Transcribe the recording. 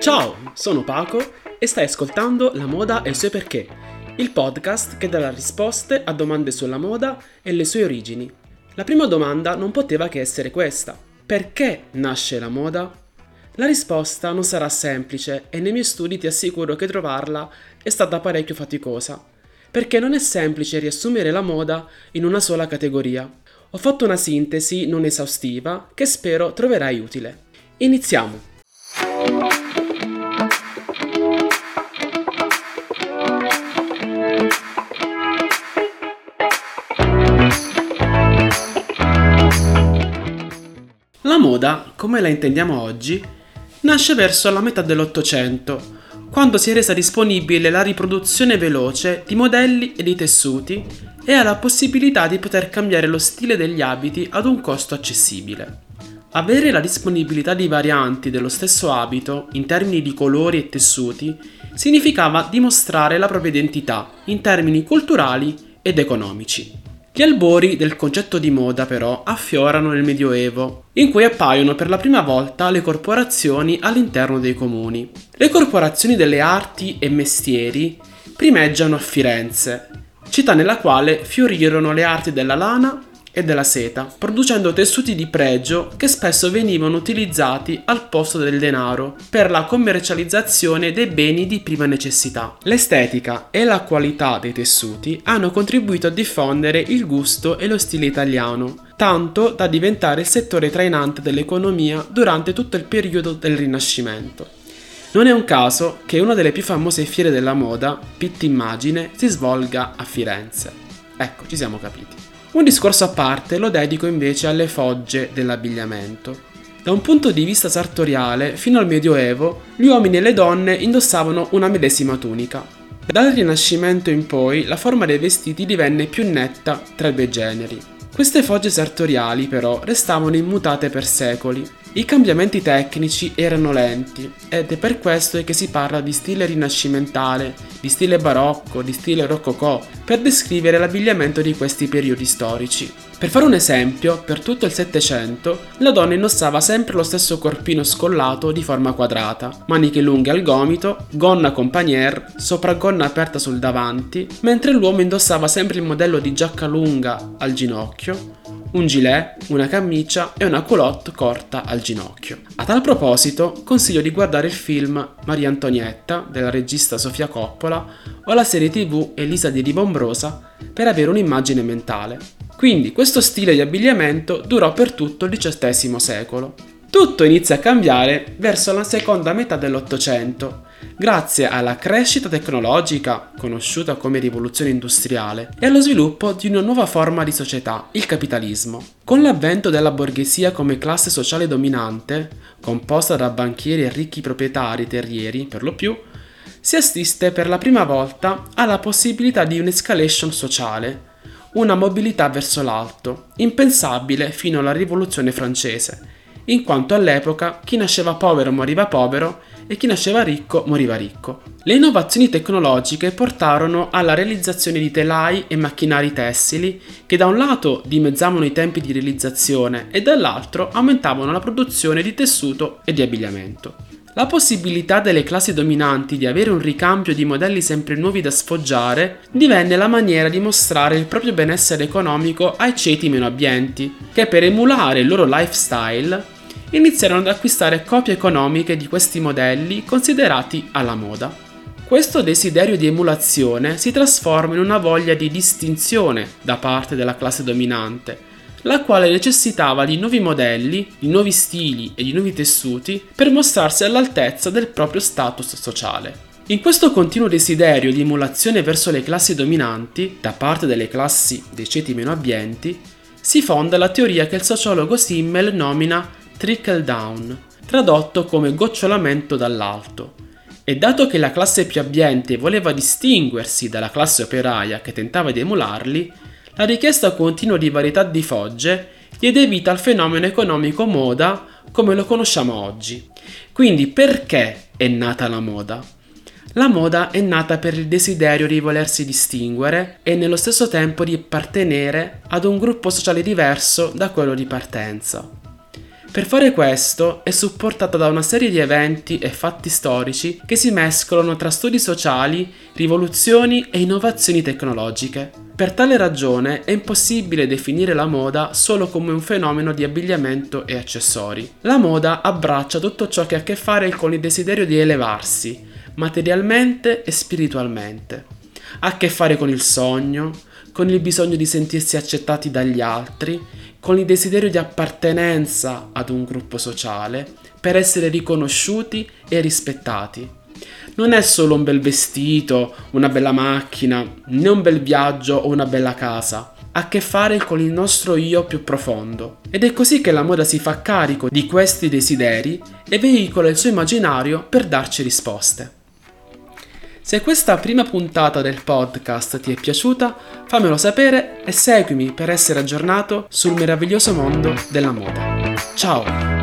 Ciao, sono Paco e stai ascoltando La moda e i suoi perché, il podcast che dà risposte a domande sulla moda e le sue origini. La prima domanda non poteva che essere questa. Perché nasce la moda? La risposta non sarà semplice e nei miei studi ti assicuro che trovarla è stata parecchio faticosa, perché non è semplice riassumere la moda in una sola categoria. Ho fatto una sintesi non esaustiva che spero troverai utile. Iniziamo! La moda, come la intendiamo oggi, nasce verso la metà dell'Ottocento, quando si è resa disponibile la riproduzione veloce di modelli e di tessuti e ha la possibilità di poter cambiare lo stile degli abiti ad un costo accessibile. Avere la disponibilità di varianti dello stesso abito in termini di colori e tessuti significava dimostrare la propria identità in termini culturali ed economici. Gli albori del concetto di moda però affiorano nel Medioevo, in cui appaiono per la prima volta le corporazioni all'interno dei comuni. Le corporazioni delle arti e mestieri primeggiano a Firenze, città nella quale fiorirono le arti della lana e della seta, producendo tessuti di pregio che spesso venivano utilizzati al posto del denaro per la commercializzazione dei beni di prima necessità. L'estetica e la qualità dei tessuti hanno contribuito a diffondere il gusto e lo stile italiano, tanto da diventare il settore trainante dell'economia durante tutto il periodo del Rinascimento. Non è un caso che una delle più famose fiere della moda, Pitt Immagine, si svolga a Firenze. Ecco, ci siamo capiti. Un discorso a parte lo dedico invece alle fogge dell'abbigliamento. Da un punto di vista sartoriale, fino al Medioevo, gli uomini e le donne indossavano una medesima tunica. Dal Rinascimento in poi, la forma dei vestiti divenne più netta tra i due generi. Queste fogge sartoriali però restavano immutate per secoli i cambiamenti tecnici erano lenti ed è per questo che si parla di stile rinascimentale, di stile barocco, di stile rococò, per descrivere l'abbigliamento di questi periodi storici. Per fare un esempio, per tutto il Settecento, la donna indossava sempre lo stesso corpino scollato di forma quadrata, maniche lunghe al gomito, gonna con panier, sopraggonna aperta sul davanti, mentre l'uomo indossava sempre il modello di giacca lunga al ginocchio, un gilet, una camicia e una culotte corta al ginocchio. A tal proposito, consiglio di guardare il film Maria Antonietta della regista Sofia Coppola o la serie tv Elisa di Ribombrosa per avere un'immagine mentale. Quindi questo stile di abbigliamento durò per tutto il XVIII secolo. Tutto inizia a cambiare verso la seconda metà dell'Ottocento, grazie alla crescita tecnologica, conosciuta come rivoluzione industriale, e allo sviluppo di una nuova forma di società, il capitalismo. Con l'avvento della borghesia come classe sociale dominante, composta da banchieri e ricchi proprietari terrieri per lo più, si assiste per la prima volta alla possibilità di un'escalation sociale, una mobilità verso l'alto, impensabile fino alla rivoluzione francese in quanto all'epoca chi nasceva povero moriva povero e chi nasceva ricco moriva ricco. Le innovazioni tecnologiche portarono alla realizzazione di telai e macchinari tessili che da un lato dimezzavano i tempi di realizzazione e dall'altro aumentavano la produzione di tessuto e di abbigliamento. La possibilità delle classi dominanti di avere un ricambio di modelli sempre nuovi da sfoggiare divenne la maniera di mostrare il proprio benessere economico ai ceti meno abbienti, che per emulare il loro lifestyle iniziarono ad acquistare copie economiche di questi modelli considerati alla moda. Questo desiderio di emulazione si trasforma in una voglia di distinzione da parte della classe dominante, la quale necessitava di nuovi modelli, di nuovi stili e di nuovi tessuti per mostrarsi all'altezza del proprio status sociale. In questo continuo desiderio di emulazione verso le classi dominanti, da parte delle classi dei ceti meno abbienti, si fonda la teoria che il sociologo Simmel nomina trickle down, tradotto come gocciolamento dall'alto. E dato che la classe più abbiente voleva distinguersi dalla classe operaia che tentava di emularli, la richiesta continua di varietà di fogge diede vita al fenomeno economico moda come lo conosciamo oggi. Quindi perché è nata la moda? La moda è nata per il desiderio di volersi distinguere e nello stesso tempo di appartenere ad un gruppo sociale diverso da quello di partenza. Per fare questo è supportata da una serie di eventi e fatti storici che si mescolano tra studi sociali, rivoluzioni e innovazioni tecnologiche. Per tale ragione è impossibile definire la moda solo come un fenomeno di abbigliamento e accessori. La moda abbraccia tutto ciò che ha a che fare con il desiderio di elevarsi, materialmente e spiritualmente. Ha a che fare con il sogno, con il bisogno di sentirsi accettati dagli altri, con il desiderio di appartenenza ad un gruppo sociale, per essere riconosciuti e rispettati. Non è solo un bel vestito, una bella macchina, né un bel viaggio o una bella casa. Ha a che fare con il nostro io più profondo. Ed è così che la moda si fa carico di questi desideri e veicola il suo immaginario per darci risposte. Se questa prima puntata del podcast ti è piaciuta, fammelo sapere e seguimi per essere aggiornato sul meraviglioso mondo della moda. Ciao!